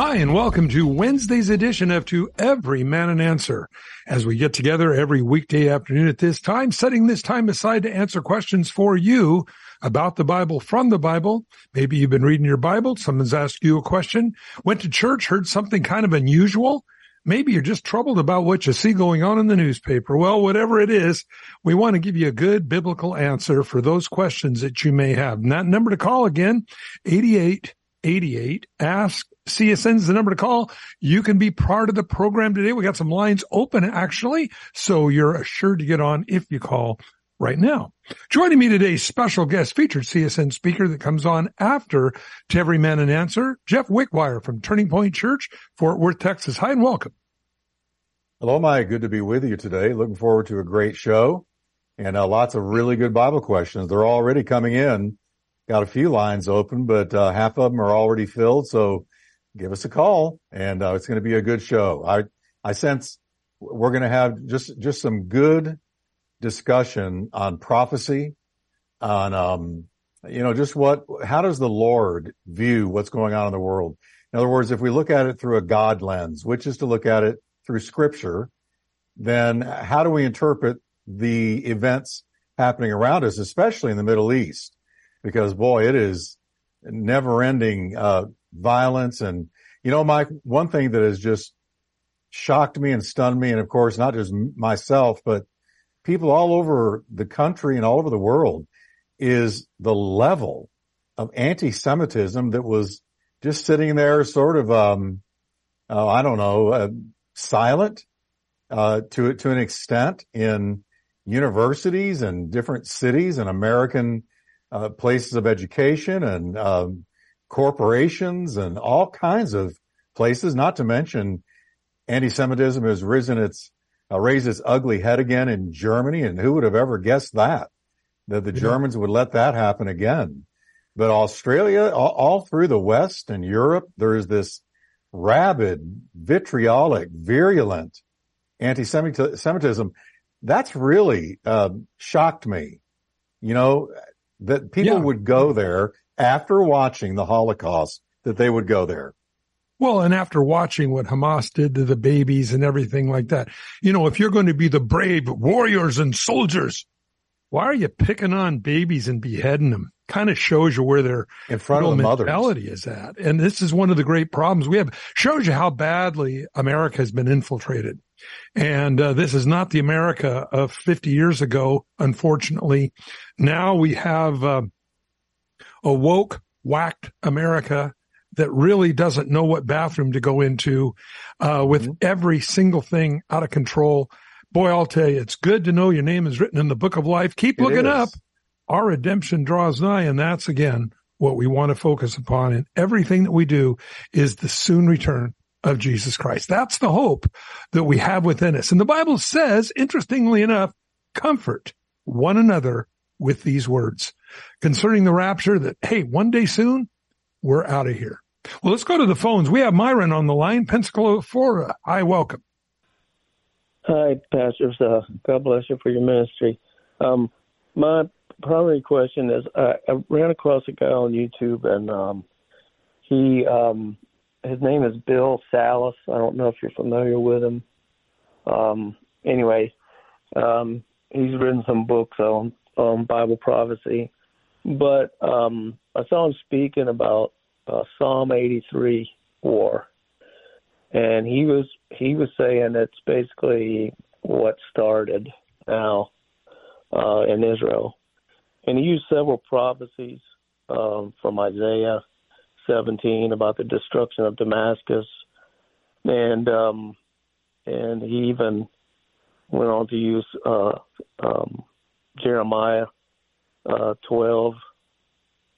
Hi, and welcome to Wednesday's edition of To Every Man an Answer. As we get together every weekday afternoon at this time, setting this time aside to answer questions for you about the Bible from the Bible. Maybe you've been reading your Bible. Someone's asked you a question, went to church, heard something kind of unusual. Maybe you're just troubled about what you see going on in the newspaper. Well, whatever it is, we want to give you a good biblical answer for those questions that you may have. And that number to call again, 8888 ask CSN is the number to call. You can be part of the program today. We got some lines open actually. So you're assured to get on if you call right now. Joining me today, special guest featured CSN speaker that comes on after to every man an answer, Jeff Wickwire from Turning Point Church, Fort Worth, Texas. Hi and welcome. Hello, Mike. Good to be with you today. Looking forward to a great show and uh, lots of really good Bible questions. They're already coming in. Got a few lines open, but uh, half of them are already filled. So give us a call and uh, it's going to be a good show. I, I sense we're going to have just, just some good discussion on prophecy, on, um, you know, just what, how does the Lord view what's going on in the world? In other words, if we look at it through a God lens, which is to look at it through scripture, then how do we interpret the events happening around us, especially in the Middle East? Because boy, it is never ending, uh, violence. And, you know, Mike, one thing that has just shocked me and stunned me, and of course, not just myself, but people all over the country and all over the world is the level of anti-Semitism that was just sitting there sort of, um, uh, I don't know, uh, silent, uh, to, to an extent in universities and different cities and American, uh, places of education and, um, corporations and all kinds of places, not to mention anti-Semitism has risen its, uh, raised its ugly head again in Germany. And who would have ever guessed that, that the yeah. Germans would let that happen again? But Australia, all, all through the West and Europe, there is this rabid, vitriolic, virulent anti-Semitism. That's really, uh, shocked me. You know, that people yeah. would go there after watching the Holocaust that they would go there. Well, and after watching what Hamas did to the babies and everything like that, you know, if you're going to be the brave warriors and soldiers, why are you picking on babies and beheading them? Kind of shows you where their in front of the mentality mothers. is at. And this is one of the great problems we have. Shows you how badly America has been infiltrated. And uh, this is not the America of 50 years ago. Unfortunately, now we have uh, a woke, whacked America that really doesn't know what bathroom to go into, uh, with mm-hmm. every single thing out of control. Boy, I'll tell you, it's good to know your name is written in the book of life. Keep looking up. Our redemption draws nigh. And that's again what we want to focus upon in everything that we do is the soon return of Jesus Christ. That's the hope that we have within us. And the Bible says, interestingly enough, comfort one another with these words concerning the rapture that, hey, one day soon, we're out of here. Well, let's go to the phones. We have Myron on the line, Pensacola, Florida. Hi, welcome. Hi, pastors. Uh, God bless you for your ministry. Um, my primary question is I, I ran across a guy on YouTube, and um, he um, his name is Bill Salus. I don't know if you're familiar with him. Um, anyway, um, he's written some books on on Bible prophecy, but um, I saw him speaking about uh, Psalm 83 war, and he was he was saying it's basically what started now uh, in Israel, and he used several prophecies um, from Isaiah 17 about the destruction of Damascus, and um, and he even went on to use uh, um, Jeremiah uh, 12,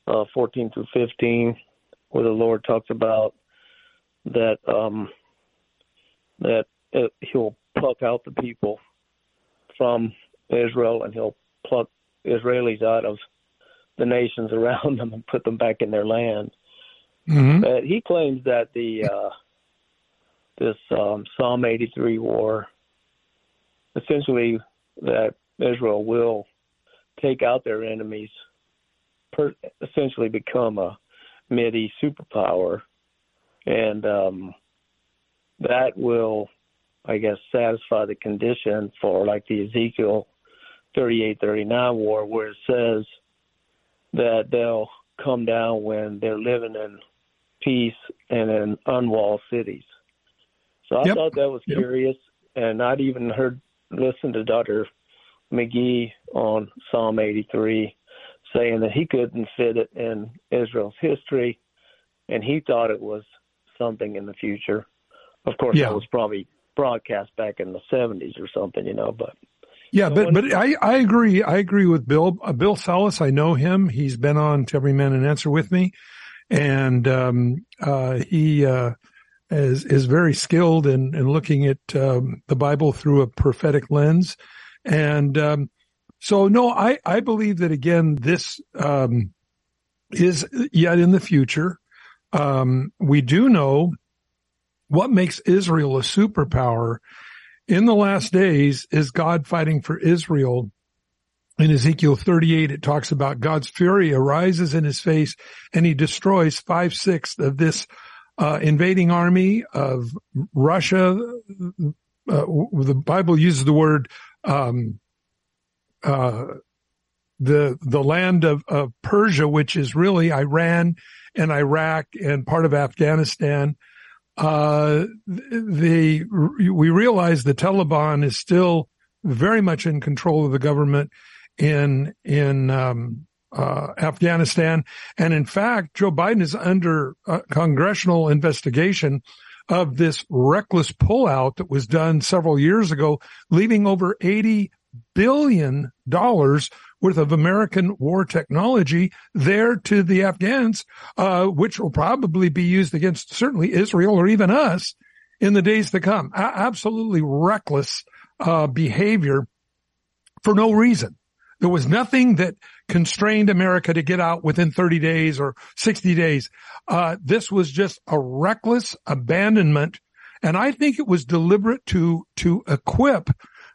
uh, 14 through 15, where the Lord talks about that um, that it, He'll pluck out the people from Israel and he'll pluck Israelis out of the nations around them and put them back in their land. Mm-hmm. But he claims that the uh, this um, Psalm 83 war, essentially, that Israel will take out their enemies, per, essentially become a Midi superpower, and um, that will, I guess, satisfy the condition for like the Ezekiel 38, 39 war, where it says that they'll come down when they're living in peace and in unwalled cities. So I Yep. thought that was Yep. curious, and I'd even heard listened to Dr. McGee on Psalm 83 saying that he couldn't fit it in Israel's history, and he thought it was something in the future. Of course, Yeah. that was probably broadcast back in the 70s or something, you know. But Yeah, but but I I agree. I agree with Bill. Uh, Bill Salus. I know him. He's been on to Every Man an Answer with me, and um, uh, he uh, is is very skilled in in looking at um, the Bible through a prophetic lens, and um, so no, I I believe that again this um, is yet in the future. Um, we do know what makes Israel a superpower in the last days is God fighting for Israel. In Ezekiel 38, it talks about God's fury arises in his face and he destroys five sixths of this uh, invading army of Russia. Uh, the Bible uses the word um, uh, the the land of, of Persia, which is really Iran and Iraq and part of Afghanistan uh, the we realize the Taliban is still very much in control of the government in in um, uh, Afghanistan, and in fact, Joe Biden is under uh, congressional investigation of this reckless pullout that was done several years ago, leaving over eighty billion dollars worth of American war technology there to the Afghans, uh, which will probably be used against certainly Israel or even us in the days to come. A- absolutely reckless uh, behavior for no reason. There was nothing that constrained America to get out within 30 days or 60 days. Uh, this was just a reckless abandonment. And I think it was deliberate to, to equip,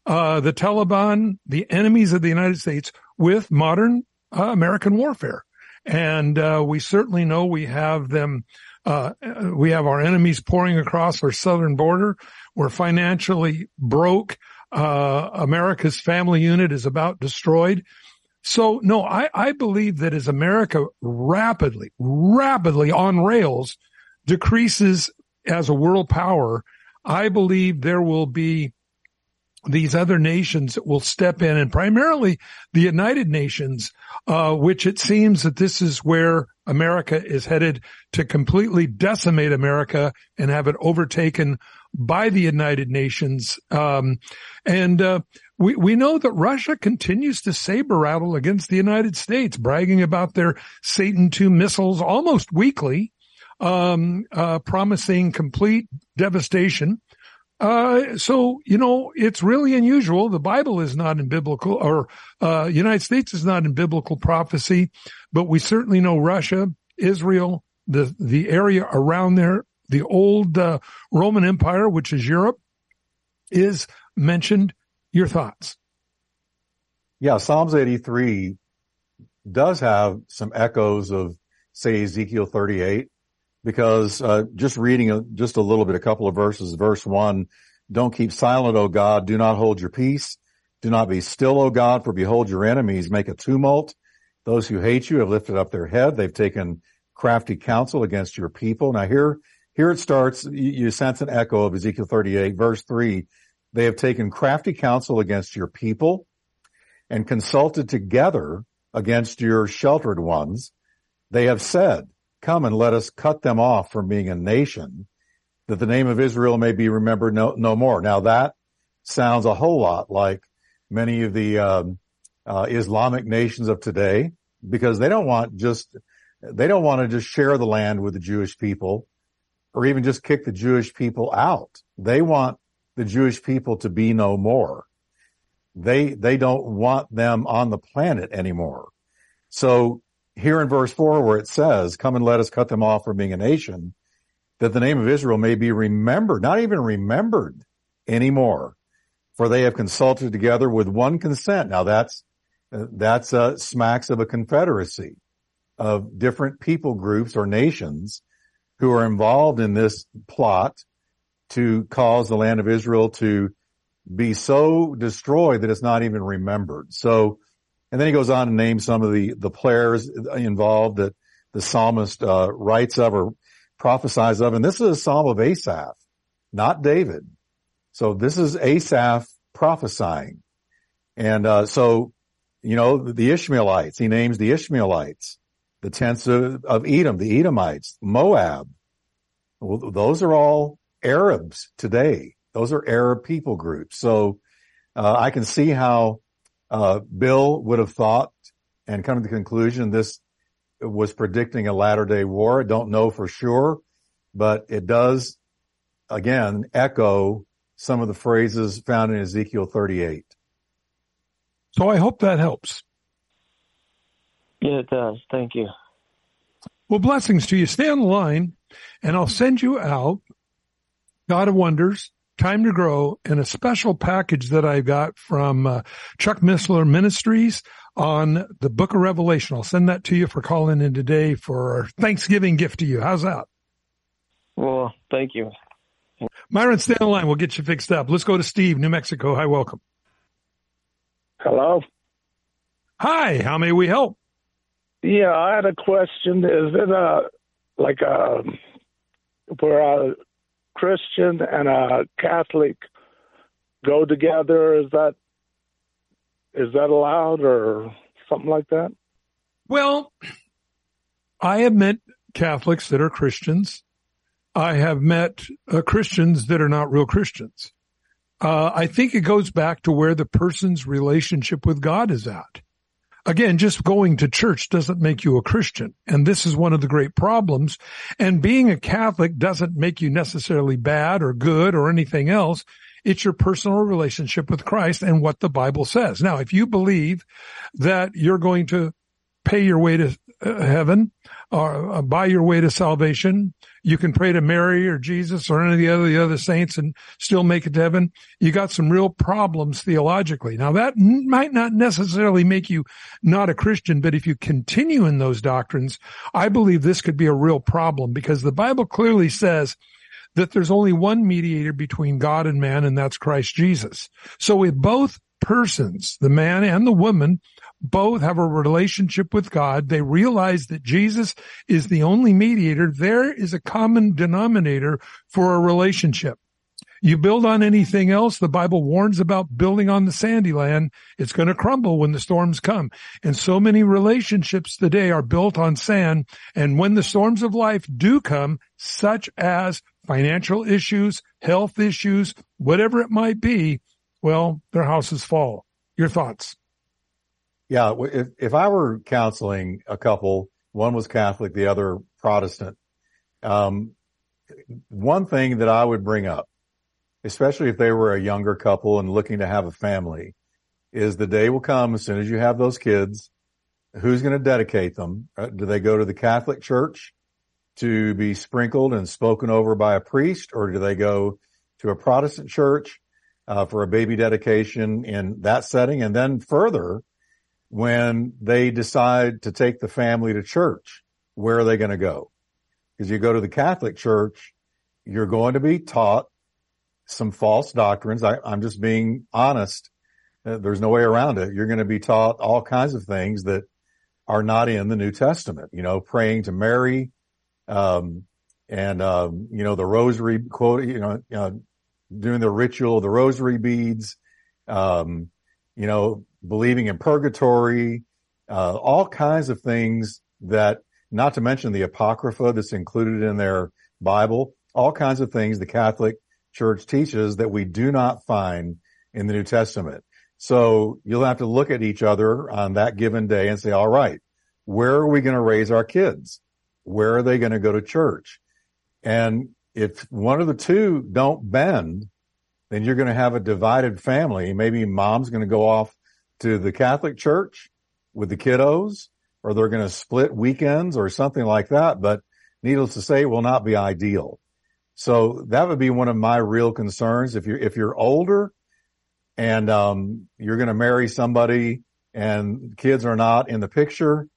uh, the Taliban, the enemies of the United States with modern uh, American warfare. And, uh, we certainly know we have them, uh, we have our enemies pouring across our southern border. We're financially broke. Uh, America's family unit is about destroyed. So no, I, I believe that as America rapidly, rapidly on rails decreases as a world power, I believe there will be these other nations that will step in and primarily the United Nations, uh, which it seems that this is where America is headed to completely decimate America and have it overtaken by the United Nations. Um, and, uh, we, we know that Russia continues to saber rattle against the United States, bragging about their Satan II missiles almost weekly, um, uh, promising complete devastation. Uh, so, you know, it's really unusual. The Bible is not in biblical or, uh, United States is not in biblical prophecy, but we certainly know Russia, Israel, the, the area around there, the old, uh, Roman Empire, which is Europe, is mentioned. Your thoughts? Yeah, Psalms 83 does have some echoes of, say, Ezekiel 38, because uh, just reading a, just a little bit, a couple of verses, verse one, don't keep silent, O God, do not hold your peace, do not be still, O God, for behold your enemies make a tumult. Those who hate you have lifted up their head. They've taken crafty counsel against your people. Now here, here it starts. You, sense an echo of Ezekiel 38, verse three. They have taken crafty counsel against your people and consulted together against your sheltered ones. They have said, come and let us cut them off from being a nation that the name of Israel may be remembered no, no more. Now that sounds a whole lot like many of the, um, uh, Islamic nations of today because they don't want just, they don't want to just share the land with the Jewish people or even just kick the Jewish people out. They want the Jewish people to be no more. They, they don't want them on the planet anymore. So here in verse four, where it says, come and let us cut them off from being a nation, that the name of Israel may be remembered, not even remembered anymore, for they have consulted together with one consent. Now that's, that's uh, smacks of a confederacy of different people groups or nations who are involved in this plot to cause the land of Israel to be so destroyed that it's not even remembered. So, and then he goes on to name some of the, the players involved that the psalmist, uh, writes of or prophesies of. And this is a psalm of Asaph, not David. So this is Asaph prophesying. And, uh, so, you know, the Ishmaelites, he names the Ishmaelites, the tents of, of Edom, the Edomites, Moab. Well, those are all Arabs today. Those are Arab people groups. So uh, I can see how uh, Bill would have thought and come to the conclusion this was predicting a latter day war. I don't know for sure, but it does again echo some of the phrases found in Ezekiel 38. So I hope that helps. Yeah, it does. Thank you. Well, blessings to you. Stay on the line and I'll send you out God of Wonders, Time to Grow, and a special package that I got from uh, Chuck Missler Ministries on the book of Revelation. I'll send that to you for calling in today for our Thanksgiving gift to you. How's that? Well, thank you. Myron, stay on the line. We'll get you fixed up. Let's go to Steve, New Mexico. Hi, welcome. Hello. Hi, how may we help? Yeah, I had a question. Is it a like a where a Christian and a Catholic go together? Is that is that allowed or something like that? Well, I have met Catholics that are Christians. I have met uh, Christians that are not real Christians. Uh, I think it goes back to where the person's relationship with God is at. Again, just going to church doesn't make you a Christian. And this is one of the great problems. And being a Catholic doesn't make you necessarily bad or good or anything else. It's your personal relationship with Christ and what the Bible says. Now, if you believe that you're going to pay your way to heaven or uh, buy your way to salvation. You can pray to Mary or Jesus or any of the other, the other saints and still make it to heaven. You got some real problems theologically. Now that might not necessarily make you not a Christian, but if you continue in those doctrines, I believe this could be a real problem because the Bible clearly says that there's only one mediator between God and man, and that's Christ Jesus. So with both persons, the man and the woman, both have a relationship with God. They realize that Jesus is the only mediator. There is a common denominator for a relationship. You build on anything else, the Bible warns about building on the sandy land. It's going to crumble when the storms come. And so many relationships today are built on sand. And when the storms of life do come, such as financial issues, health issues, whatever it might be, well, their houses fall. Your thoughts? Yeah, if if I were counseling a couple, one was Catholic, the other Protestant, um, one thing that I would bring up, especially if they were a younger couple and looking to have a family, is the day will come as soon as you have those kids. Who's going to dedicate them? Uh, do they go to the Catholic Church to be sprinkled and spoken over by a priest, or do they go to a Protestant church uh, for a baby dedication in that setting? And then further, when they decide to take the family to church, where are they going to go? Because you go to the Catholic church, you're going to be taught some false doctrines. I, am just being honest. Uh, there's no way around it. You're going to be taught all kinds of things that are not in the New Testament, you know, praying to Mary, um, and, um, you know, the rosary quote, you know, know, doing the ritual, the rosary beads, um, you know, believing in purgatory, uh, all kinds of things that, not to mention the Apocrypha that's included in their Bible, all kinds of things the Catholic Church teaches that we do not find in the New Testament. So you'll have to look at each other on that given day and say, all right, where are we going to raise our kids? Where are they going to go to church? And if one of the two don't bend, then you're going to have a divided family. Maybe mom's going to go off to the Catholic church with the kiddos or they're going to split weekends or something like that. But needless to say, it will not be ideal. So that would be one of my real concerns. If you're, if you're older and, um, you're going to marry somebody and kids are not in the picture,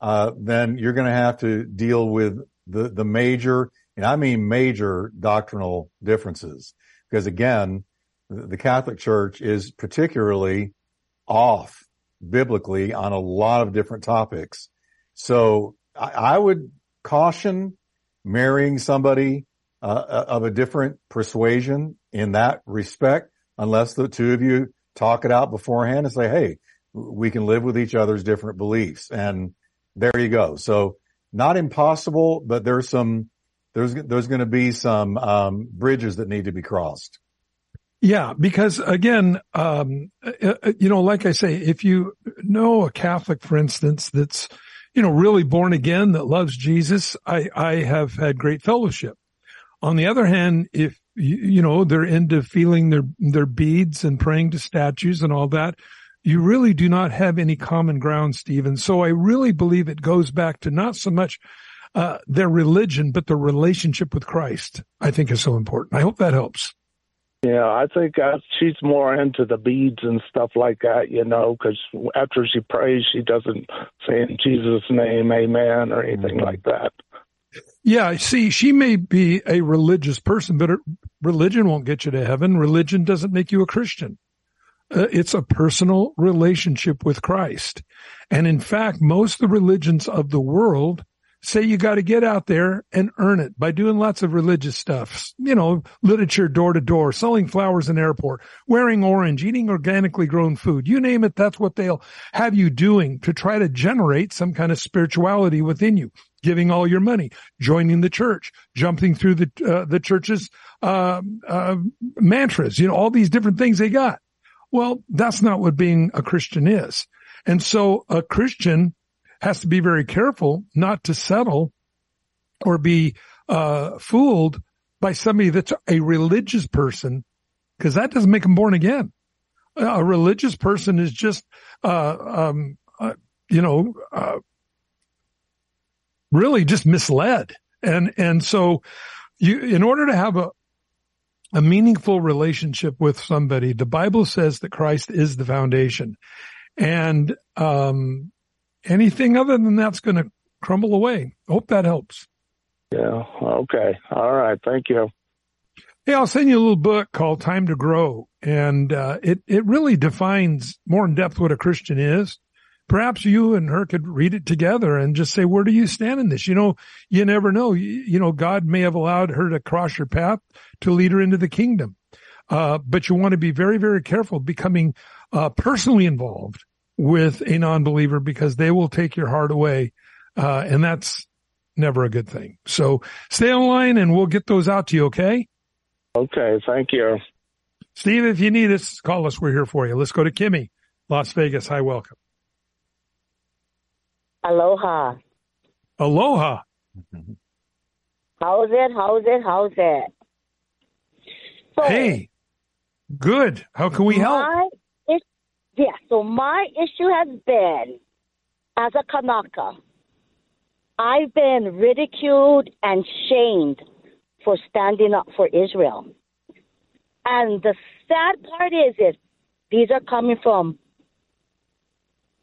uh, then you're going to have to deal with the, the major, and I mean major doctrinal differences. Because again, the Catholic Church is particularly off biblically on a lot of different topics. So I, I would caution marrying somebody uh, of a different persuasion in that respect, unless the two of you talk it out beforehand and say, Hey, we can live with each other's different beliefs. And there you go. So not impossible, but there's some, there's, there's going to be some, um, bridges that need to be crossed. Yeah, because again, um, uh, uh, you know, like I say, if you know a Catholic, for instance, that's, you know, really born again, that loves Jesus, I, I have had great fellowship. On the other hand, if, you know, they're into feeling their, their beads and praying to statues and all that, you really do not have any common ground, Stephen. So I really believe it goes back to not so much uh, their religion, but their relationship with Christ. I think is so important. I hope that helps. Yeah, I think uh, she's more into the beads and stuff like that, you know, because after she prays, she doesn't say in Jesus' name, amen, or anything like that. Yeah, see, she may be a religious person, but religion won't get you to heaven. Religion doesn't make you a Christian. Uh, it's a personal relationship with Christ. And in fact, most of the religions of the world say you got to get out there and earn it by doing lots of religious stuff, you know, literature door to door, selling flowers in airport, wearing orange, eating organically grown food. You name it. That's what they'll have you doing to try to generate some kind of spirituality within you, giving all your money, joining the church, jumping through the, uh, the church's, uh, uh, mantras, you know, all these different things they got. Well, that's not what being a Christian is. And so a Christian has to be very careful not to settle or be uh, fooled by somebody that's a religious person because that doesn't make them born again. A religious person is just, uh, um, uh, you know, uh, really just misled. And, and so you, in order to have a, a meaningful relationship with somebody, the Bible says that Christ is the foundation. And, um, anything other than that's going to crumble away. Hope that helps. Yeah. Okay. All right. Thank you. Hey, I'll send you a little book called Time to Grow, and uh, it it really defines more in depth what a Christian is. Perhaps you and her could read it together and just say, where do you stand in this? You know, you never know. You, you know, God may have allowed her to cross your path to lead her into the kingdom. Uh, but you want to be very, very careful becoming uh, personally involved with a non-believer because they will take your heart away. Uh, and that's never a good thing. So stay online and we'll get those out to you. Okay. Okay. Thank you. Steve, if you need us, call us. We're here for you. Let's go to Kimmy, Las Vegas. Hi, welcome. Aloha. Aloha. How's it? How's it? How's it? So, hey, good. How can we help? My yeah, so my issue has been as a Kanaka, I've been ridiculed and shamed for standing up for Israel. And the sad part is, is these are coming from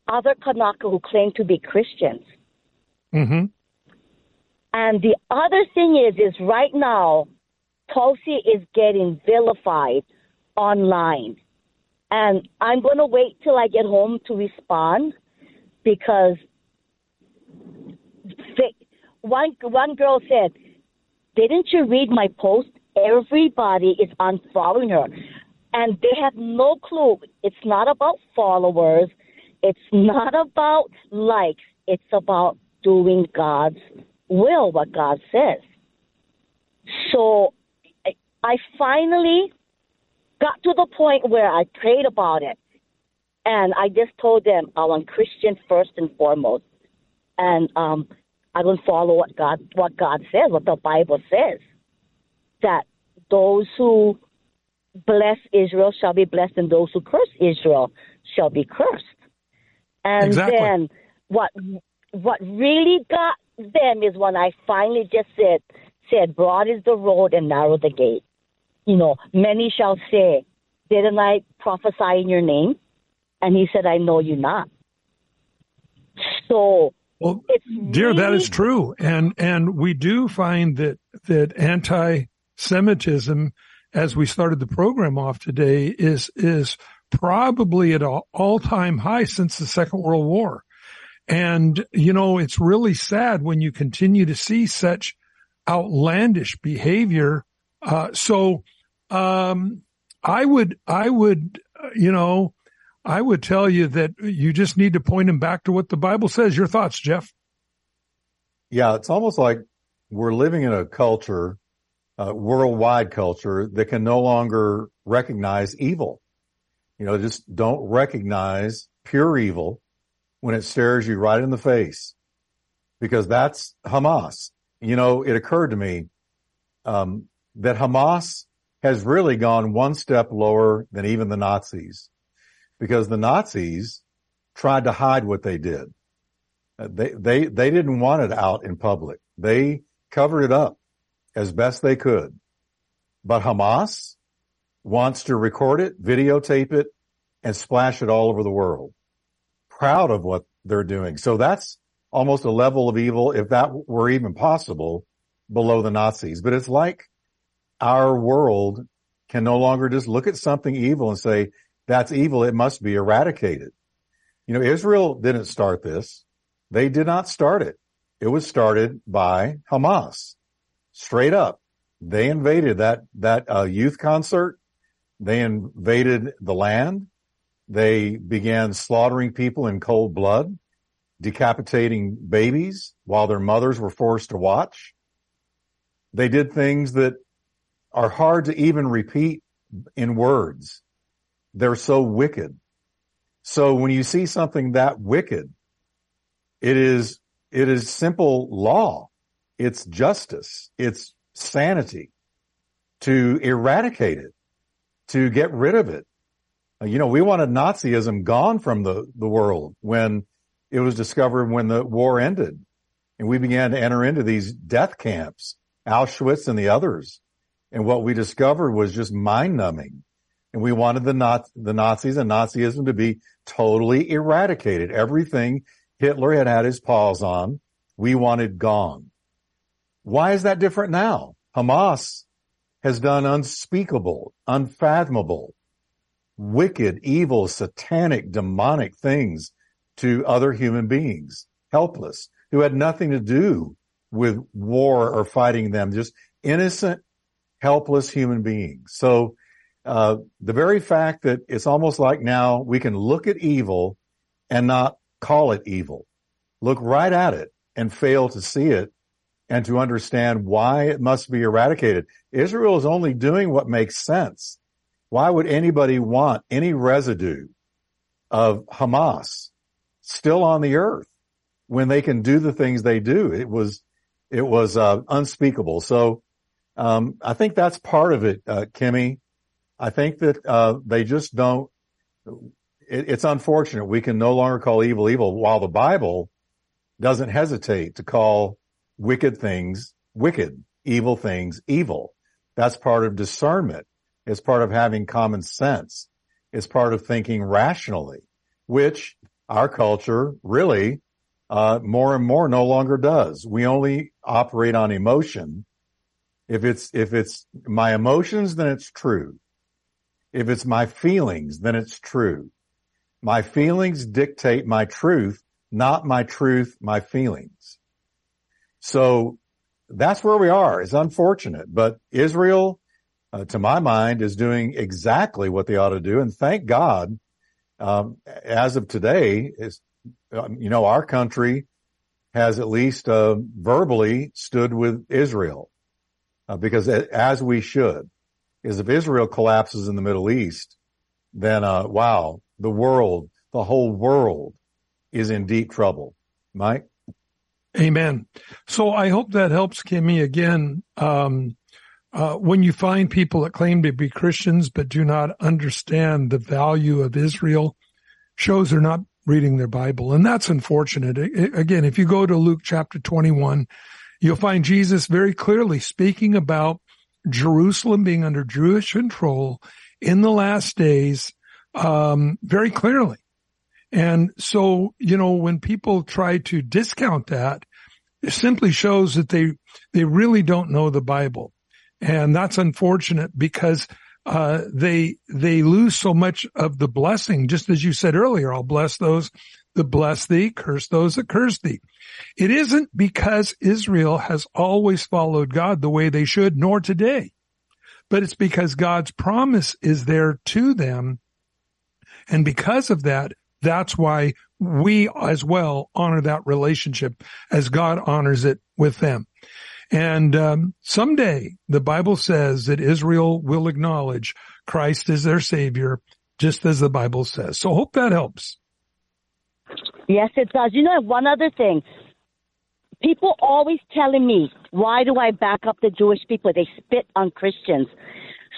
other Kanaka who claim to be Christians. Mm-hmm. And the other thing is, is right now, Tulsi is getting vilified online. And I'm going to wait till I get home to respond because they, one one girl said, "Didn't you read my post? Everybody is unfollowing her, and they have no clue. It's not about followers. It's not about likes. It's about doing God's will, what God says." So, I, I finally got to the point where I prayed about it. And I just told them I want Christian first and foremost. And um, I will follow what God what God says, what the Bible says. That those who bless Israel shall be blessed, and those who curse Israel shall be cursed. And Exactly. then what what really got them is when I finally just said said, Broad is the road and narrow the gate. You know, many shall say, Didn't I prophesy in your name? And he said, I know you not. So Well, it's dear, that is true. And, and we do find that, that anti-Semitism, as we started the program off today, is, is probably at an all-time high since the Second World War. And, you know, it's really sad when you continue to see such outlandish behavior. Uh, so, um, I would, I would, you know, I would tell you that you just need to point him back to what the Bible says. Your thoughts, Jeff? Yeah, it's almost like we're living in a culture, uh, worldwide culture that can no longer recognize evil. You know, just don't recognize pure evil when it stares you right in the face because that's Hamas. You know, it occurred to me, um, that Hamas has really gone one step lower than even the Nazis because the Nazis tried to hide what they did. Uh, They, they, they didn't want it out in public. They covered it up as best they could. But Hamas wants to record it, videotape it, and splash it all over the world. Proud of what they're doing. So that's almost a level of evil, if that were even possible, below the Nazis. But it's like our world can no longer just look at something evil and say, that's evil. It must be eradicated. You know, Israel didn't start this. They did not start it. It was started by Hamas. Straight up. They invaded that, that uh, youth concert. They invaded the land. They began slaughtering people in cold blood, decapitating babies while their mothers were forced to watch. They did things that are hard to even repeat in words. They're so wicked. So when you see something that wicked, it is, it is simple law. It's justice. It's sanity to eradicate it, to get rid of it. Uh, You know, we wanted Nazism gone from the, the world when it was discovered when the war ended and we began to enter into these death camps, Auschwitz and the others. And what we discovered was just mind numbing. And we wanted the, Naz- the Nazis and Nazism to be totally eradicated. Everything Hitler had had his paws on, we wanted gone. Why is that different now? Hamas has done unspeakable, unfathomable, wicked, evil, satanic, demonic things to other human beings, helpless, who had nothing to do with war or fighting them, just innocent, helpless human beings. So, uh, the very fact that it's almost like now we can look at evil and not call it evil, look right at it and fail to see it and to understand why it must be eradicated. Israel is only doing what makes sense. Why would anybody want any residue of Hamas still on the earth when they can do the things they do? It was, it was, uh, unspeakable. So, um, I think that's part of it, uh, Kimmy. I think that, uh, they just don't, it, it's unfortunate. We can no longer call evil evil while the Bible doesn't hesitate to call wicked things wicked, evil things evil. That's part of discernment. It's part of having common sense. It's part of thinking rationally, which our culture really, uh, more and more no longer does. We only operate on emotion. If it's, if it's my emotions, then it's true. If it's my feelings, then it's true. My feelings dictate my truth, not my truth, my feelings. So that's where we are. It's unfortunate, but Israel, uh, to my mind, is doing exactly what they ought to do. And thank God, um, as of today, is um, you know our country has at least uh, verbally stood with Israel uh, because as we should. Is if Israel collapses in the Middle East, then uh, wow, the world, the whole world, is in deep trouble. Mike. Amen. So I hope that helps Kimmy again. Um, uh, when you find people that claim to be Christians but do not understand the value of Israel, shows they're not reading their Bible. And that's unfortunate. Again, if you go to Luke chapter 21, you'll find Jesus very clearly speaking about Jerusalem being under Jewish control in the last days, um, very clearly. And so, you know, when people try to discount that, it simply shows that they, they really don't know the Bible. And that's unfortunate because, uh, they, they lose so much of the blessing. Just as you said earlier, I'll bless those that bless thee, curse those that curse thee. It isn't because Israel has always followed God the way they should, nor today, but it's because God's promise is there to them. And because of that, that's why we as well honor that relationship as God honors it with them. And um, someday the Bible says that Israel will acknowledge Christ as their savior, just as the Bible says. So hope that helps. Yes, it does. You know, one other thing. People always telling me, why do I back up the Jewish people? They spit on Christians.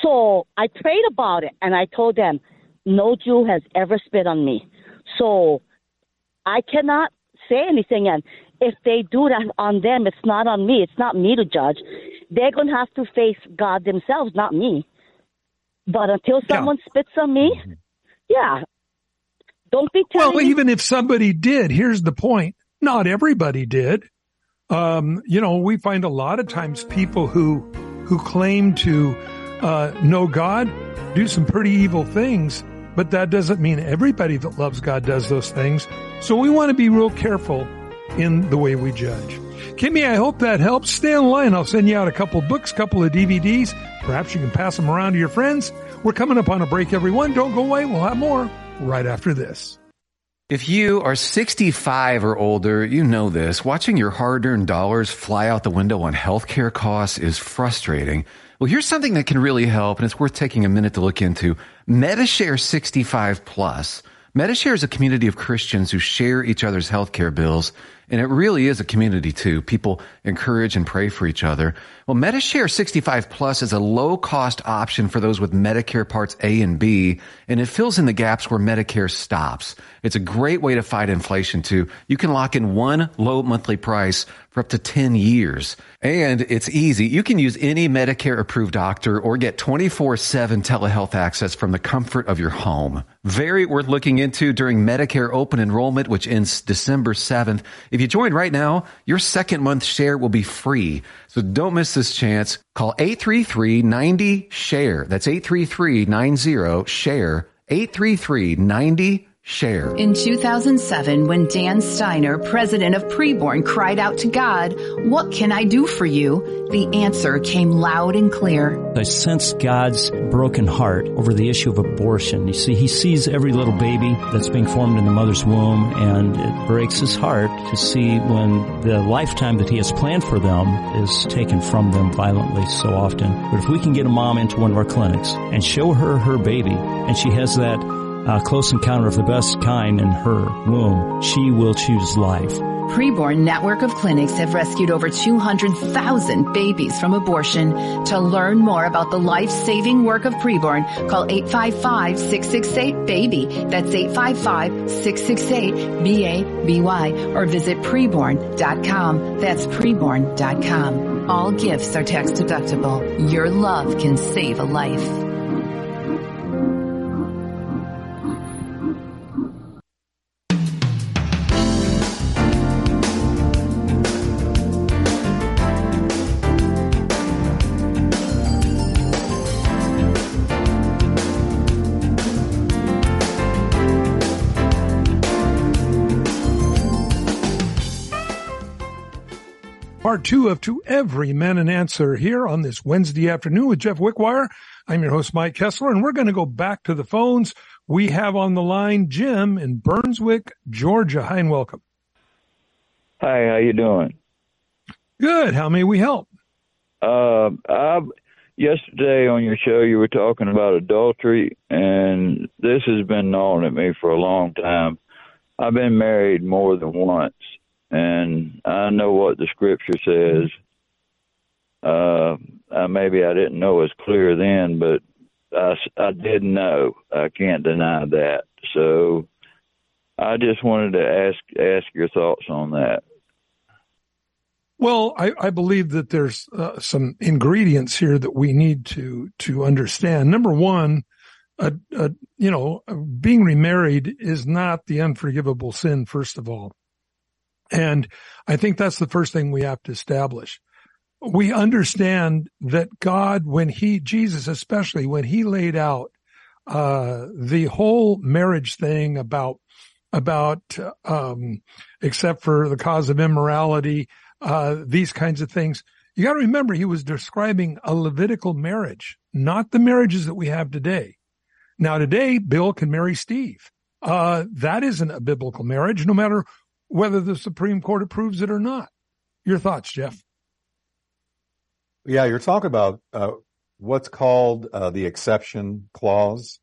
So I prayed about it and I told them, no Jew has ever spit on me. So I cannot say anything. And if they do that on them, it's not on me. It's not me to judge. They're going to have to face God themselves, not me. But until someone yeah. spits on me, mm-hmm. yeah, don't be Well, me- even if somebody did, here's the point. Not everybody did. Um, you know, we find a lot of times people who, who claim to, uh, know God do some pretty evil things, but that doesn't mean everybody that loves God does those things. So we want to be real careful in the way we judge. Kimmy, I hope that helps. Stay on line. I'll send you out a couple of books, couple of DVDs. Perhaps you can pass them around to your friends. We're coming up on a break, everyone. Don't go away. We'll have more right after this. If you are 65 or older, you know this. Watching your hard earned dollars fly out the window on healthcare costs is frustrating. Well, here's something that can really help, and it's worth taking a minute to look into. Medi-Share 65 Plus. Medi-Share is a community of Christians who share each other's healthcare bills and it really is a community too. People encourage and pray for each other. Well, Medi-Share 65 Plus is a low cost option for those with Medicare Parts A and B, and it fills in the gaps where Medicare stops. It's a great way to fight inflation too. You can lock in one low monthly price for up to 10 years. And it's easy. You can use any Medicare approved doctor or get 24 7 telehealth access from the comfort of your home. Very worth looking into during Medicare open enrollment, which ends December 7th. If you join right now, your second month share will be free. So don't miss this chance. Call 833-90-SHARE. That's 833-90-SHARE. 833-90 share. In 2007, when Dan Steiner, president of Preborn, cried out to God, What can I do for you? The answer came loud and clear. I sense God's broken heart over the issue of abortion. You see, he sees every little baby that's being formed in the mother's womb, and it breaks his heart to see when the lifetime that he has planned for them is taken from them violently so often. But if we can get a mom into one of our clinics and show her her baby, and she has that a close encounter of the best kind in her womb, she will choose life. Preborn network of clinics have rescued over 200,000 babies from abortion. To learn more about the life-saving work of Preborn, call 855-668-BABY. That's 855-668-B-A-B-Y or visit preborn.com. That's preborn.com. All gifts are tax deductible. Your love can save a life. Part two of To Every Man an Answer here on this Wednesday afternoon with Jeff Wickwire. I'm your host, Mike Kessler, and we're going to go back to the phones. We have on the line Jim in Brunswick, Georgia. Hi and welcome. Hi, how you doing? Good. How may we help? Uh, I, yesterday on your show, you were talking about adultery, and this has been gnawing at me for a long time. I've been married more than once, and I know what the scripture says. Uh, uh, maybe I didn't know as clear then, but I, I did know. I can't deny that. So I just wanted to ask ask your thoughts on that. Well, I, I believe that there's uh, some ingredients here that we need to to understand. Number one, uh, uh, you know, being remarried is not the unforgivable sin. First of all, and I think that's the first thing we have to establish. We understand that God, when He, Jesus especially, when He laid out uh, the whole marriage thing about about um, except for the cause of immorality uh, these kinds of things. You got to remember he was describing a Levitical marriage, not the marriages that we have today. Now today, Bill can marry Steve. Uh, that isn't a biblical marriage, no matter whether the Supreme Court approves it or not. Your thoughts, Jeff? Yeah, you're talking about uh, what's called uh, the exception clause.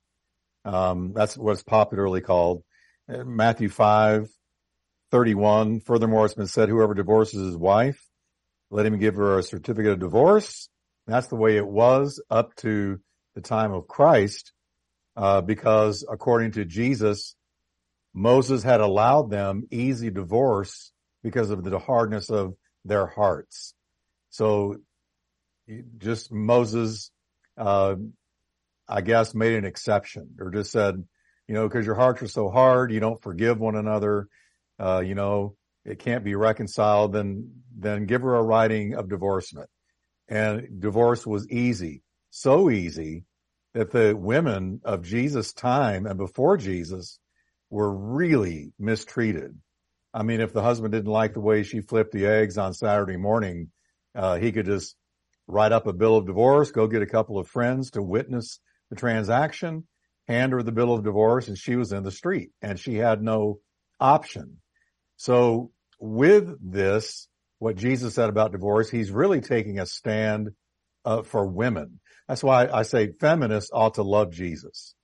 Um, that's what's popularly called. Matthew 5, 31. Furthermore, it's been said, whoever divorces his wife, let him give her a certificate of divorce. That's the way it was up to the time of Christ, uh, because according to Jesus, Moses had allowed them easy divorce because of the hardness of their hearts. So just Moses, uh, I guess made an exception or just said, you know, because your hearts are so hard, you don't forgive one another uh, you know, it can't be reconciled, then, then give her a writing of divorcement. And divorce was easy, so easy that the women of Jesus' time and before Jesus were really mistreated. I mean, if the husband didn't like the way she flipped the eggs on Saturday morning, uh, he could just write up a bill of divorce, go get a couple of friends to witness the transaction, hand her the bill of divorce, and she was in the street and she had no option. So with this, what Jesus said about divorce, he's really taking a stand uh, for women. That's why I say feminists ought to love Jesus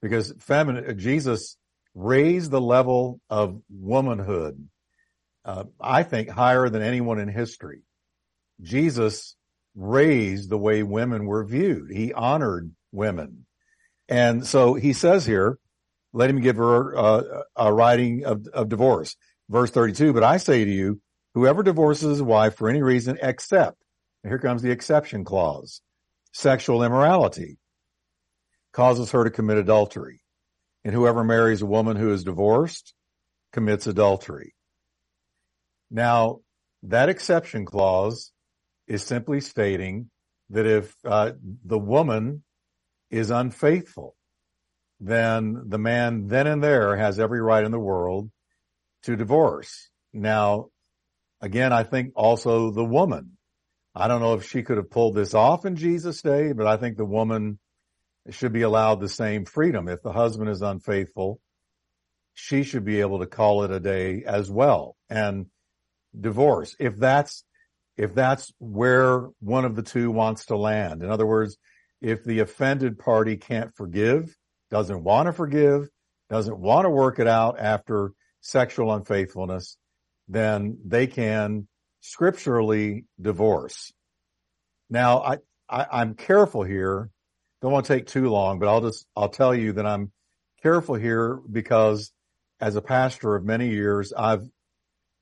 because feminine, Jesus raised the level of womanhood, uh, I think higher than anyone in history. Jesus raised the way women were viewed. He honored women. And so he says here, let him give her uh, a writing of, of divorce verse 32, but I say to you, whoever divorces his wife for any reason except, here comes the exception clause, sexual immorality, causes her to commit adultery. And whoever marries a woman who is divorced commits adultery. Now, that exception clause is simply stating that if uh, the woman is unfaithful, then the man then and there has every right in the world to divorce. Now, again, I think also the woman. I don't know if she could have pulled this off in Jesus' day, but I think the woman should be allowed the same freedom. If the husband is unfaithful, she should be able to call it a day as well and divorce. If that's, if that's where one of the two wants to land. In other words, if the offended party can't forgive, doesn't want to forgive, doesn't want to work it out after sexual unfaithfulness, then they can scripturally divorce. Now, I, I, am careful here. Don't want to take too long, but I'll just, I'll tell you that I'm careful here because as a pastor of many years, I've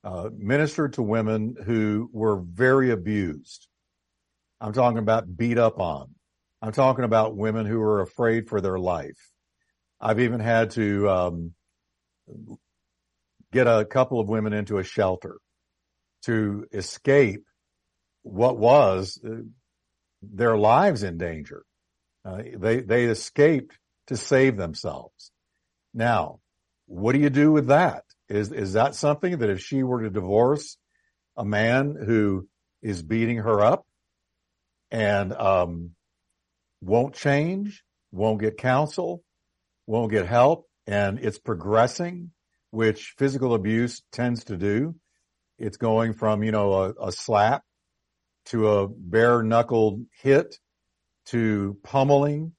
uh, ministered to women who were very abused. I'm talking about beat up on. I'm talking about women who were afraid for their life. I've even had to um, get a couple of women into a shelter to escape what was uh, their lives in danger. Uh, they, they escaped to save themselves. Now, what do you do with that? Is, is that something that if she were to divorce a man who is beating her up and, um, won't change, won't get counsel, won't get help, and it's progressing which physical abuse tends to do. It's going from, you know, a, a slap to a bare knuckled hit to pummeling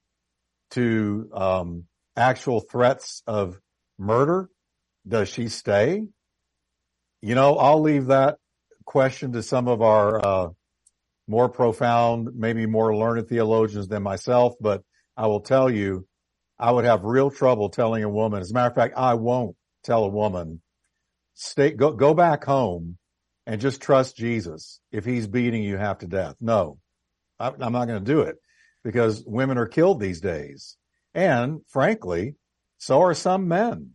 to um, actual threats of murder. Does she stay? You know, I'll leave that question to some of our uh, more profound, maybe more learned theologians than myself, but I will tell you, I would have real trouble telling a woman. As a matter of fact, I won't tell a woman, stay, go, go back home and just trust Jesus if he's beating you half to death. No, I, I'm not going to do it because women are killed these days. And frankly, so are some men.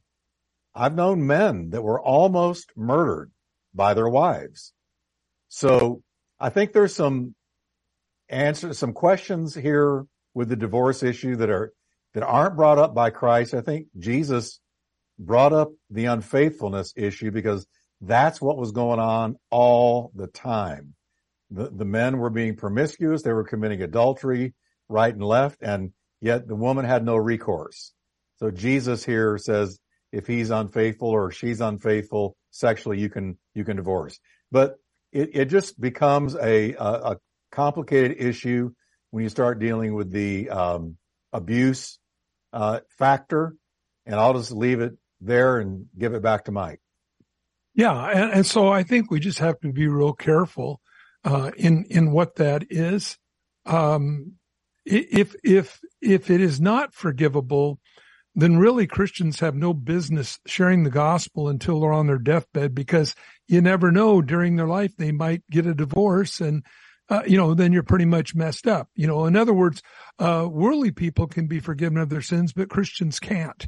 I've known men that were almost murdered by their wives. So I think there's some answers, some questions here with the divorce issue that are, that aren't brought up by Christ. I think Jesus brought up the unfaithfulness issue because that's what was going on all the time. The, the men were being promiscuous. They were committing adultery right and left. And yet the woman had no recourse. So Jesus here says, if he's unfaithful or she's unfaithful sexually, you can, you can divorce. But it, it just becomes a, a, a complicated issue when you start dealing with the um, abuse uh, factor. And I'll just leave it there and give it back to Mike. Yeah, and, and so I think we just have to be real careful uh, in in what that is. Um, if if if it is not forgivable, then really Christians have no business sharing the gospel until they're on their deathbed because you never know during their life they might get a divorce and uh, you know then you're pretty much messed up. You know, in other words, uh, worldly people can be forgiven of their sins, but Christians can't.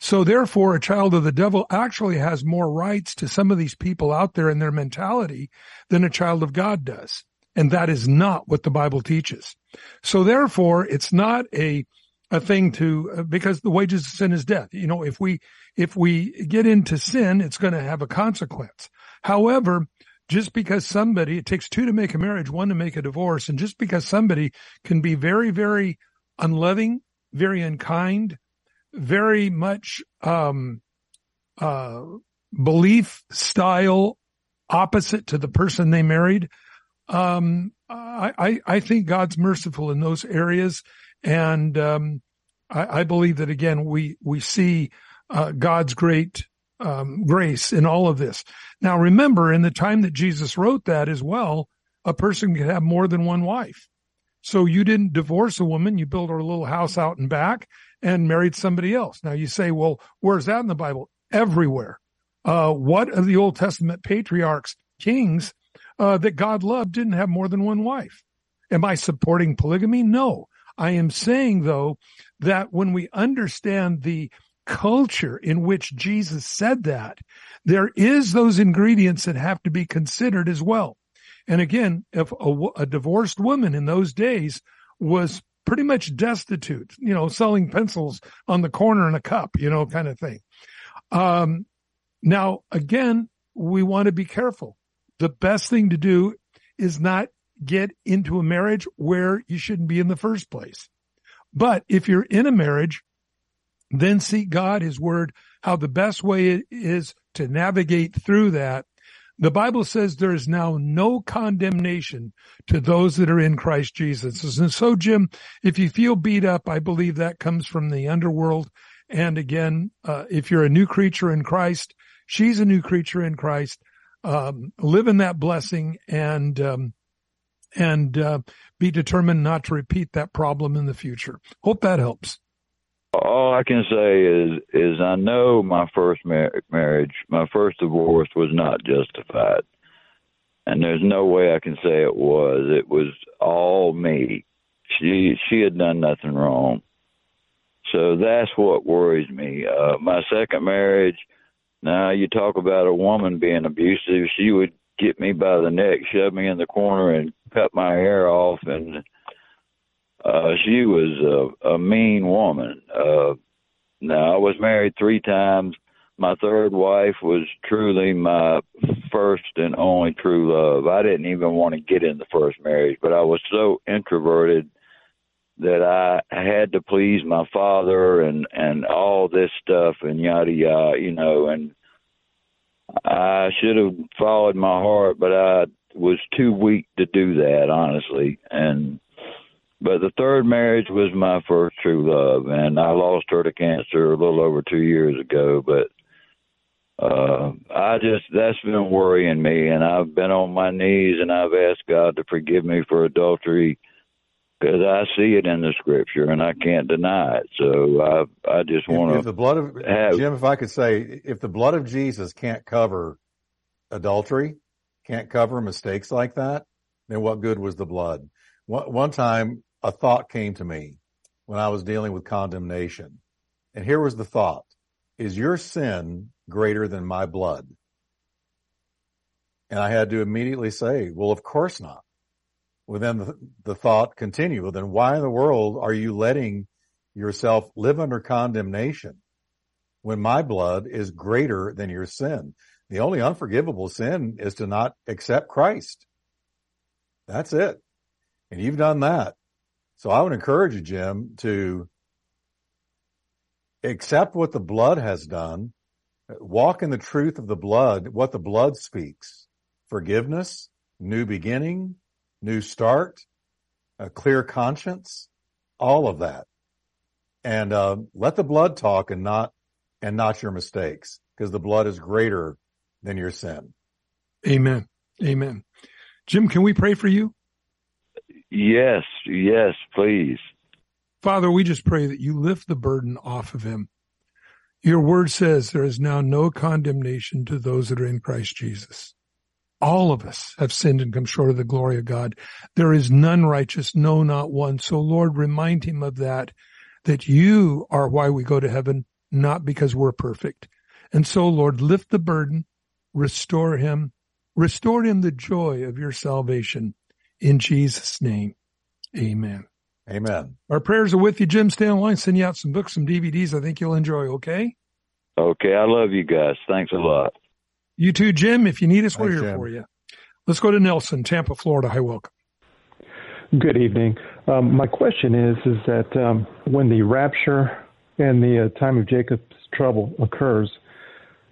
So therefore, a child of the devil actually has more rights to some of these people out there in their mentality than a child of God does. And that is not what the Bible teaches. So therefore, it's not a, a thing to, uh, because the wages of sin is death. You know, if we, if we get into sin, it's going to have a consequence. However, just because somebody, it takes two to make a marriage, one to make a divorce. And just because somebody can be very, very unloving, very unkind, very much um, uh, belief style opposite to the person they married. Um, I, I, think God's merciful in those areas. And, um, I, I, believe that again, we, we see, uh, God's great, um, grace in all of this. Now remember, in the time that Jesus wrote that as well, a person could have more than one wife. So you didn't divorce a woman, you built her a little house out and back and married somebody else. Now you say, well, where's that in the Bible? Everywhere. Uh, what of the Old Testament patriarchs, kings, uh, that God loved didn't have more than one wife? Am I supporting polygamy? No. I am saying though that when we understand the culture in which Jesus said that, there is those ingredients that have to be considered as well. And again, if a, a divorced woman in those days was pretty much destitute, you know, selling pencils on the corner in a cup, you know, kind of thing. Um, now again, we want to be careful. The best thing to do is not get into a marriage where you shouldn't be in the first place. But if you're in a marriage, then seek God, His Word, how the best way is to navigate through that the Bible says there is now no condemnation to those that are in Christ Jesus. And so, Jim, if you feel beat up, I believe that comes from the underworld. And again, uh, if you're a new creature in Christ, she's a new creature in Christ. Um, live in that blessing and, um, and, uh, be determined not to repeat that problem in the future. Hope that helps all I can say is is I know my first mar- marriage, my first divorce was not justified, and there's no way I can say it was. It was all me. She she had done nothing wrong, so that's what worries me. Uh, my second marriage. Now you talk about a woman being abusive. She would get me by the neck, shove me in the corner, and cut my hair off, and uh, she was a, a mean woman. Uh, now, I was married three times. My third wife was truly my first and only true love. I didn't even want to get in the first marriage, but I was so introverted that I had to please my father and and all this stuff and yada yada, you know, and I should have followed my heart, but I was too weak to do that, honestly. And but the third marriage was my first true love, and I lost her to cancer a little over two years ago. But uh, I just that's been worrying me, and I've been on my knees and I've asked God to forgive me for adultery because I see it in the scripture and I can't deny it. So I I just want to If the blood of have Jim, if I could say, if the blood of Jesus can't cover adultery, can't cover mistakes like that, then what good was the blood? One, one time, a thought came to me when I was dealing with condemnation, and here was the thought: Is your sin greater than my blood? And I had to immediately say, well, of course not. Well, then the, the thought continue. well, then why in the world are you letting yourself live under condemnation when my blood is greater than your sin? The only unforgivable sin is to not accept Christ. That's it. And you've done that. So I would encourage you, Jim, to accept what the blood has done, walk in the truth of the blood, what the blood speaks, forgiveness, new beginning, new start, a clear conscience, all of that. And, uh, let the blood talk and not, and not your mistakes because the blood is greater than your sin. Amen. Amen. Jim, can we pray for you? yes, yes, please. Father, we just pray that you lift the burden off of him. Your word says there is now no condemnation to those that are in Christ Jesus. All of us have sinned and come short of the glory of God. There is none righteous, no, not one. So Lord, remind him of that, that you are why we go to heaven, not because we're perfect. And so Lord, lift the burden, restore him, restore him the joy of your salvation. In Jesus' name, amen. Amen. Our prayers are with you, Jim. Stay online. Send you out some books, some DVDs. I think you'll enjoy. Okay. Okay, I love you guys. Thanks a lot. You too, Jim. If you need us, we're Thanks, here Jim. for you. Let's go to Nelson, Tampa, Florida. Hi, welcome. Good evening. Um, my question is is that um, when the rapture and the uh, time of Jacob's trouble occurs,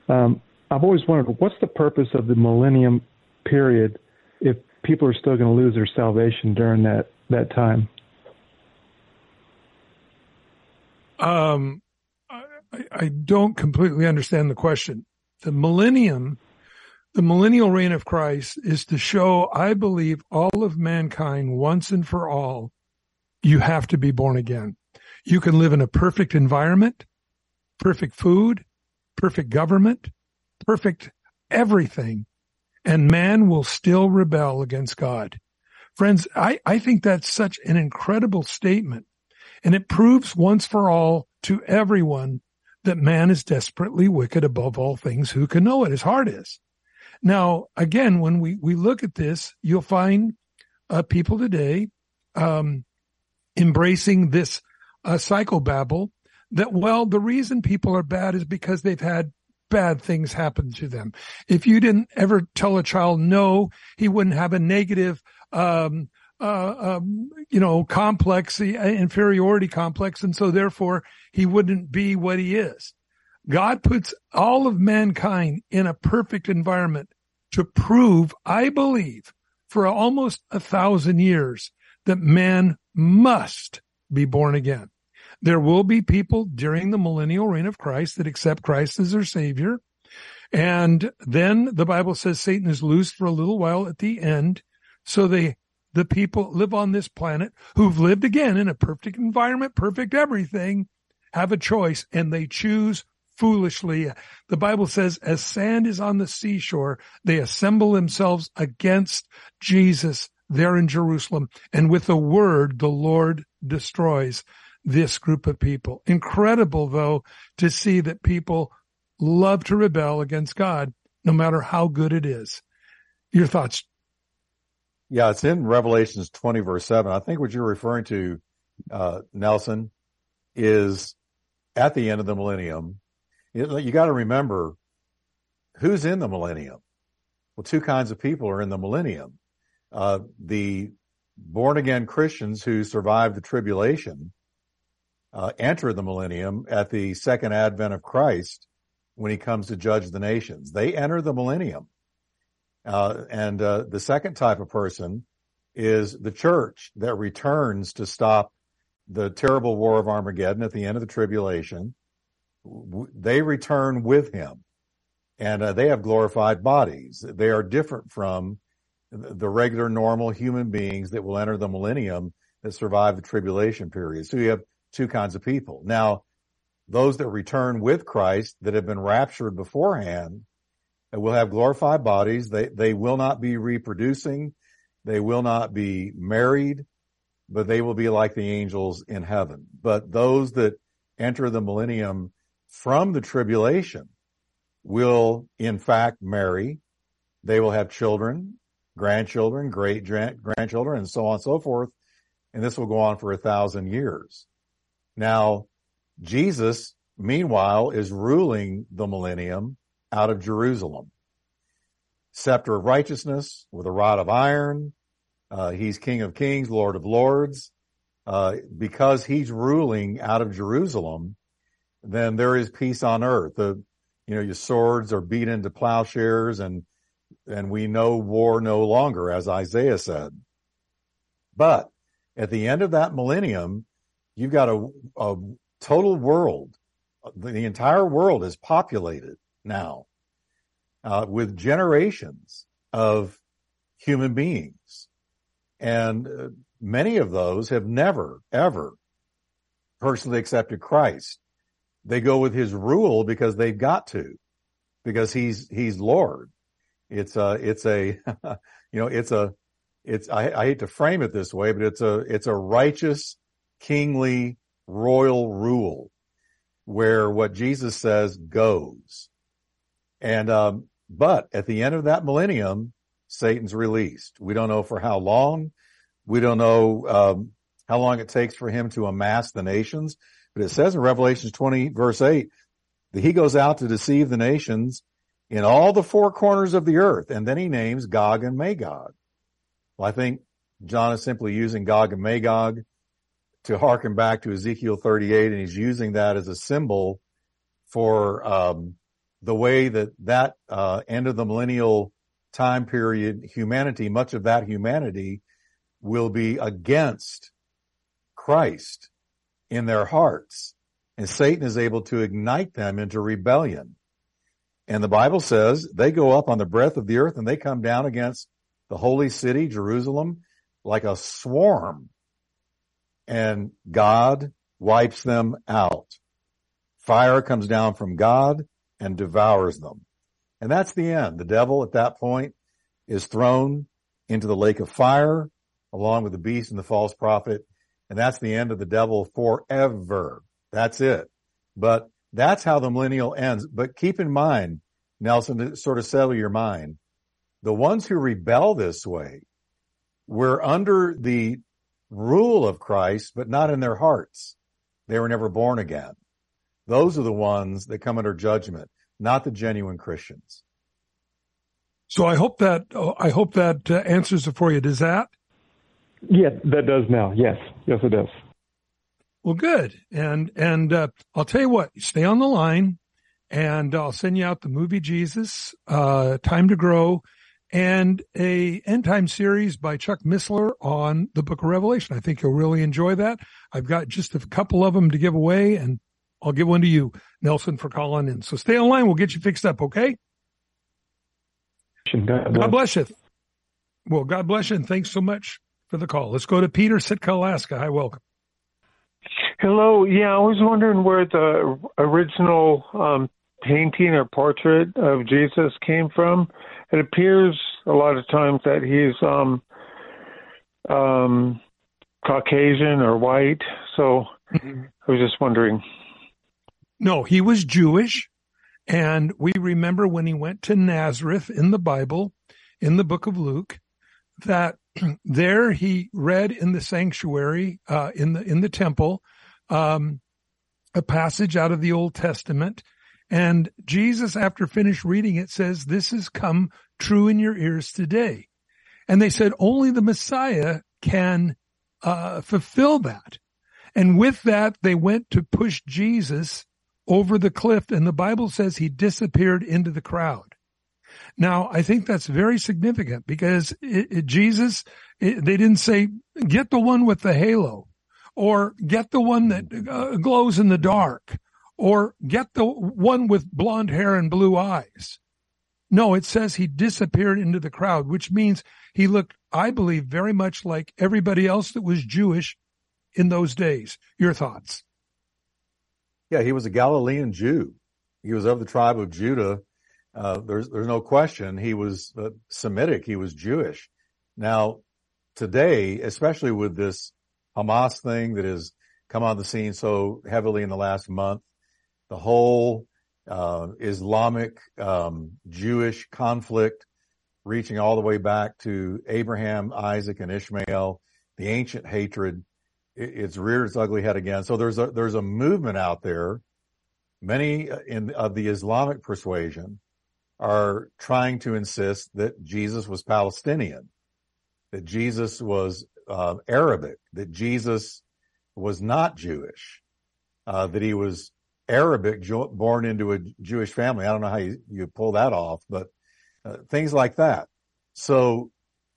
um, I've always wondered what's the purpose of the millennium period if people are still going to lose their salvation during that that time. Um, I, I don't completely understand the question. The millennium, the millennial reign of Christ is to show, I believe, all of mankind once and for all, you have to be born again. You can live in a perfect environment, perfect food, perfect government, perfect everything, and man will still rebel against God. Friends, I, I think that's such an incredible statement. And it proves once for all to everyone that man is desperately wicked above all things. Who can know it? His heart is. Now, again, when we, we look at this, you'll find uh, people today um, embracing this uh, psychobabble that, well, the reason people are bad is because they've had bad things happen to them. If you didn't ever tell a child no, he wouldn't have a negative um, uh, um, you know, complex, the inferiority complex. And so therefore he wouldn't be what he is. God puts all of mankind in a perfect environment to prove, I believe, for almost a thousand years that man must be born again. There will be people during the millennial reign of Christ that accept Christ as their savior. And then the Bible says Satan is loosed for a little while at the end. So they the people live on this planet who've lived again in a perfect environment, perfect everything, have a choice and they choose foolishly. The Bible says, as sand is on the seashore, they assemble themselves against Jesus there in Jerusalem. And with a word, the Lord destroys this group of people. Incredible though to see that people love to rebel against God, no matter how good it is. Your thoughts, Yeah, it's in Revelations 20 verse 7. I think what you're referring to, uh, Nelson, is at the end of the millennium. You, got to remember who's in the millennium. Well, two kinds of people are in the millennium. Uh, the born again Christians who survived the tribulation, uh, enter the millennium at the second advent of Christ when he comes to judge the nations. They enter the millennium. Uh, and uh, the second type of person is the church that returns to stop the terrible war of Armageddon at the end of the tribulation. They return with him. and uh, they have glorified bodies. They are different from the regular normal human beings that will enter the millennium that survive the tribulation period. So you have two kinds of people. Now, those that return with Christ that have been raptured beforehand will have glorified bodies. They, they will not be reproducing. They will not be married, but they will be like the angels in heaven. But those that enter the millennium from the tribulation will in fact marry. They will have children, grandchildren, great grandchildren, and so on and so forth. And this will go on for a thousand years. Now, Jesus, meanwhile, is ruling the millennium out of Jerusalem. Scepter of righteousness with a rod of iron. Uh, he's King of kings, Lord of lords. Uh, because he's ruling out of Jerusalem, then there is peace on earth. The, you know, your swords are beat into plowshares and, and we know war no longer, as Isaiah said. But at the end of that millennium, you've got a, a total world. The entire world is populated now uh, with generations of human beings. And uh, many of those have never, ever personally accepted Christ. They go with his rule because they've got to, because he's, he's Lord. It's a, it's a, you know, it's a, it's, I, I hate to frame it this way, but it's a, it's a righteous, kingly, royal rule where what Jesus says goes. And, um, but at the end of that millennium, Satan's released. We don't know for how long. We don't know, um, how long it takes for him to amass the nations. But it says in Revelation 20 verse 8 that he goes out to deceive the nations in all the four corners of the earth. And then he names Gog and Magog. Well, I think John is simply using Gog and Magog to harken back to Ezekiel 38, and he's using that as a symbol for um, the way that that uh, end of the millennial time period, humanity, much of that humanity will be against Christ in their hearts. And Satan is able to ignite them into rebellion. And the Bible says they go up on the breadth of the earth and they come down against the holy city, Jerusalem, like a swarm and God wipes them out. Fire comes down from God and devours them. And that's the end. The devil at that point is thrown into the lake of fire along with the beast and the false prophet. And that's the end of the devil forever. That's it. But that's how the millennial ends. But keep in mind, Nelson, to sort of settle your mind, the ones who rebel this way were under the rule of Christ, but not in their hearts. They were never born again. Those are the ones that come under judgment, not the genuine Christians. So I hope that I hope that uh, answers it for you. Does that? Yeah, that does now. Yes, yes, it does. Well, good. And and uh, I'll tell you what. Stay on the line, and I'll send you out the movie Jesus, uh, Time to Grow, and a end time series by Chuck Missler on the book of Revelation. I think you'll really enjoy that. I've got just a couple of them to give away and I'll give one to you, Nelson, for calling in. So stay online. We'll get you fixed up. Okay. God bless. God bless you. Well, God bless you. And thanks so much for the call. Let's go to Peter Sitka, Alaska. Hi, welcome. Hello. Yeah, I was wondering where the original um, painting or portrait of Jesus came from it appears a lot of times that he's um, um, Caucasian or white. So mm-hmm. I was just wondering. No, he was Jewish. And we remember when he went to Nazareth in the Bible, in the book of Luke, that there he read in the sanctuary, uh, in the, in the temple, um, a passage out of the Old Testament and Jesus, after finished reading it, says, this has come true in your ears today. And they said, only the Messiah can uh, fulfill that. And with that, they went to push Jesus over the cliff. And the Bible says he disappeared into the crowd. Now, I think that's very significant because it, it, Jesus, it, they didn't say, get the one with the halo or get the one that uh, glows in the dark or get the one with blonde hair and blue eyes. No, it says he disappeared into the crowd, which means he looked, I believe, very much like everybody else that was Jewish in those days. Your thoughts? Yeah, he was a Galilean Jew. He was of the tribe of Judah. Uh, there's there's no question he was uh, Semitic. He was Jewish. Now, today, especially with this Hamas thing that has come on the scene so heavily in the last month, the whole uh, Islamic um, Jewish conflict reaching all the way back to Abraham, Isaac, and Ishmael, the ancient hatred. It, it's reared its ugly head again. So there's a there's a movement out there. Many in of the Islamic persuasion are trying to insist that Jesus was Palestinian, that Jesus was uh, Arabic, that Jesus was not Jewish, uh, that he was Arabic, born into a Jewish family. I don't know how you, you pull that off, but uh, things like that. So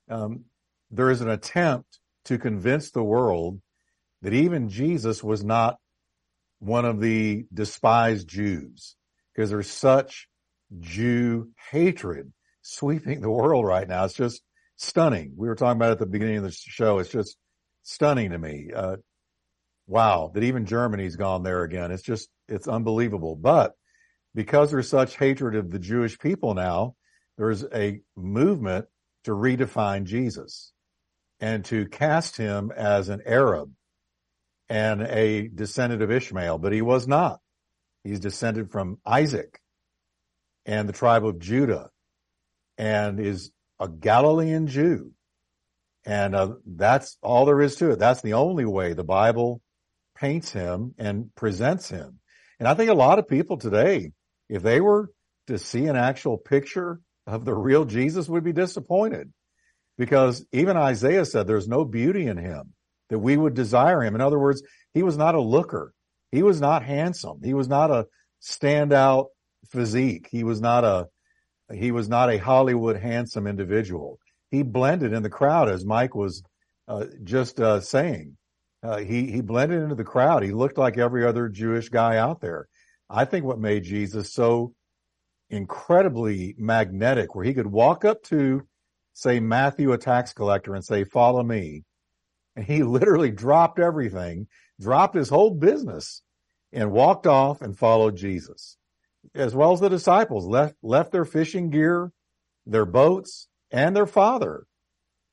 um, there is an attempt to convince the world that even Jesus was not one of the despised Jews because there's such Jew hatred sweeping the world right now. It's just stunning. We were talking about at the beginning of the show. It's just stunning to me. Uh, wow, that even Germany's gone there again. It's just, it's unbelievable. But because there's such hatred of the Jewish people now, there's a movement to redefine Jesus and to cast him as an Arab and a descendant of Ishmael, but he was not. He's descended from Isaac and the tribe of Judah and is a Galilean Jew. And uh, that's all there is to it. That's the only way the Bible paints him and presents him. And I think a lot of people today, if they were to see an actual picture of the real Jesus, would be disappointed because even Isaiah said there's no beauty in him that we would desire him. In other words, he was not a looker. He was not handsome. He was not a standout physique. He was not a, he was not a Hollywood handsome individual. He blended in the crowd as Mike was uh, just uh, saying. Uh, he he blended into the crowd. He looked like every other Jewish guy out there. I think what made Jesus so incredibly magnetic, where he could walk up to, say, Matthew, a tax collector, and say, "Follow me," and he literally dropped everything, dropped his whole business, and walked off and followed Jesus, as well as the disciples left left their fishing gear, their boats, and their father,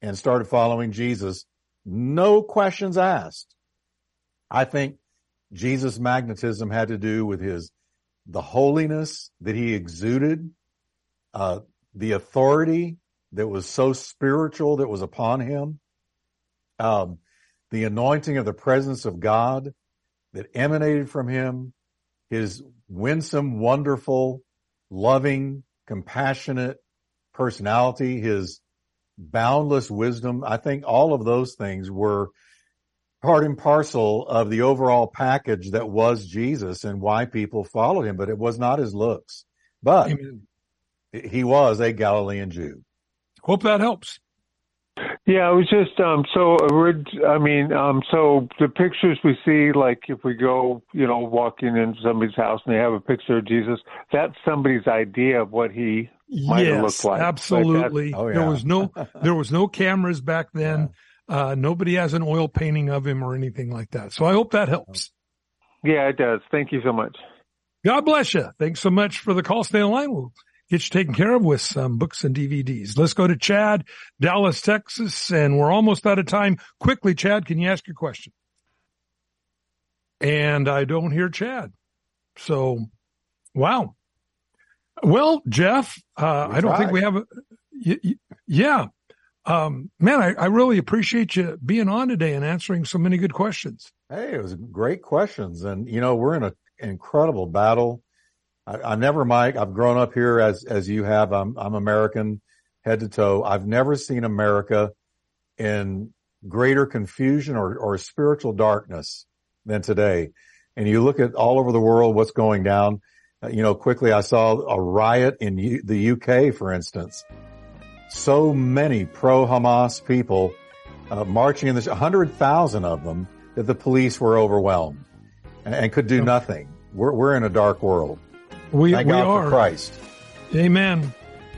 and started following Jesus no questions asked. I think Jesus' magnetism had to do with his, the holiness that he exuded, uh, the authority that was so spiritual that was upon him, um, the anointing of the presence of God that emanated from him, his winsome, wonderful, loving, compassionate personality, his boundless wisdom. I think all of those things were part and parcel of the overall package that was Jesus and why people followed him, but it was not his looks. But Amen. he was a Galilean Jew. Hope that helps. Yeah, it was just um so I mean um so the pictures we see like if we go, you know, walking into somebody's house and they have a picture of Jesus, that's somebody's idea of what he might yes, have looked like. Absolutely. Like oh, yeah. There was no there was no cameras back then. Yeah. Uh nobody has an oil painting of him or anything like that. So I hope that helps. Yeah, it does. Thank you so much. God bless you. Thanks so much for the call. Stay online. We'll get you taken care of with some books and DVDs. Let's go to Chad, Dallas, Texas, and we're almost out of time. Quickly, Chad, can you ask your question? And I don't hear Chad. So, wow. Well, Jeff, uh, I don't think we have a, y- y- yeah. Um, man, I, I really appreciate you being on today and answering so many good questions. Hey, it was great questions. And, you know, we're in an incredible battle I, never Mike. I've grown up here as as you have. I'm I'm American head to toe. I've never seen America in greater confusion or, or spiritual darkness than today. And you look at all over the world what's going down. Uh, you know, quickly I saw a riot in U- the UK, for instance. So many pro Hamas people uh, marching in this, 100,000 of them, that the police were overwhelmed and, and could do nothing. We're, we're in a dark world. We, Thank we God are. Christ. Amen.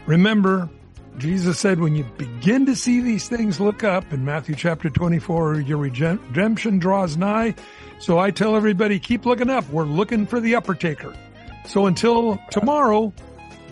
Remember, Jesus said, when you begin to see these things, look up in Matthew chapter 24, your redemption draws nigh. So I tell everybody, keep looking up. We're looking for the upper taker. So until tomorrow,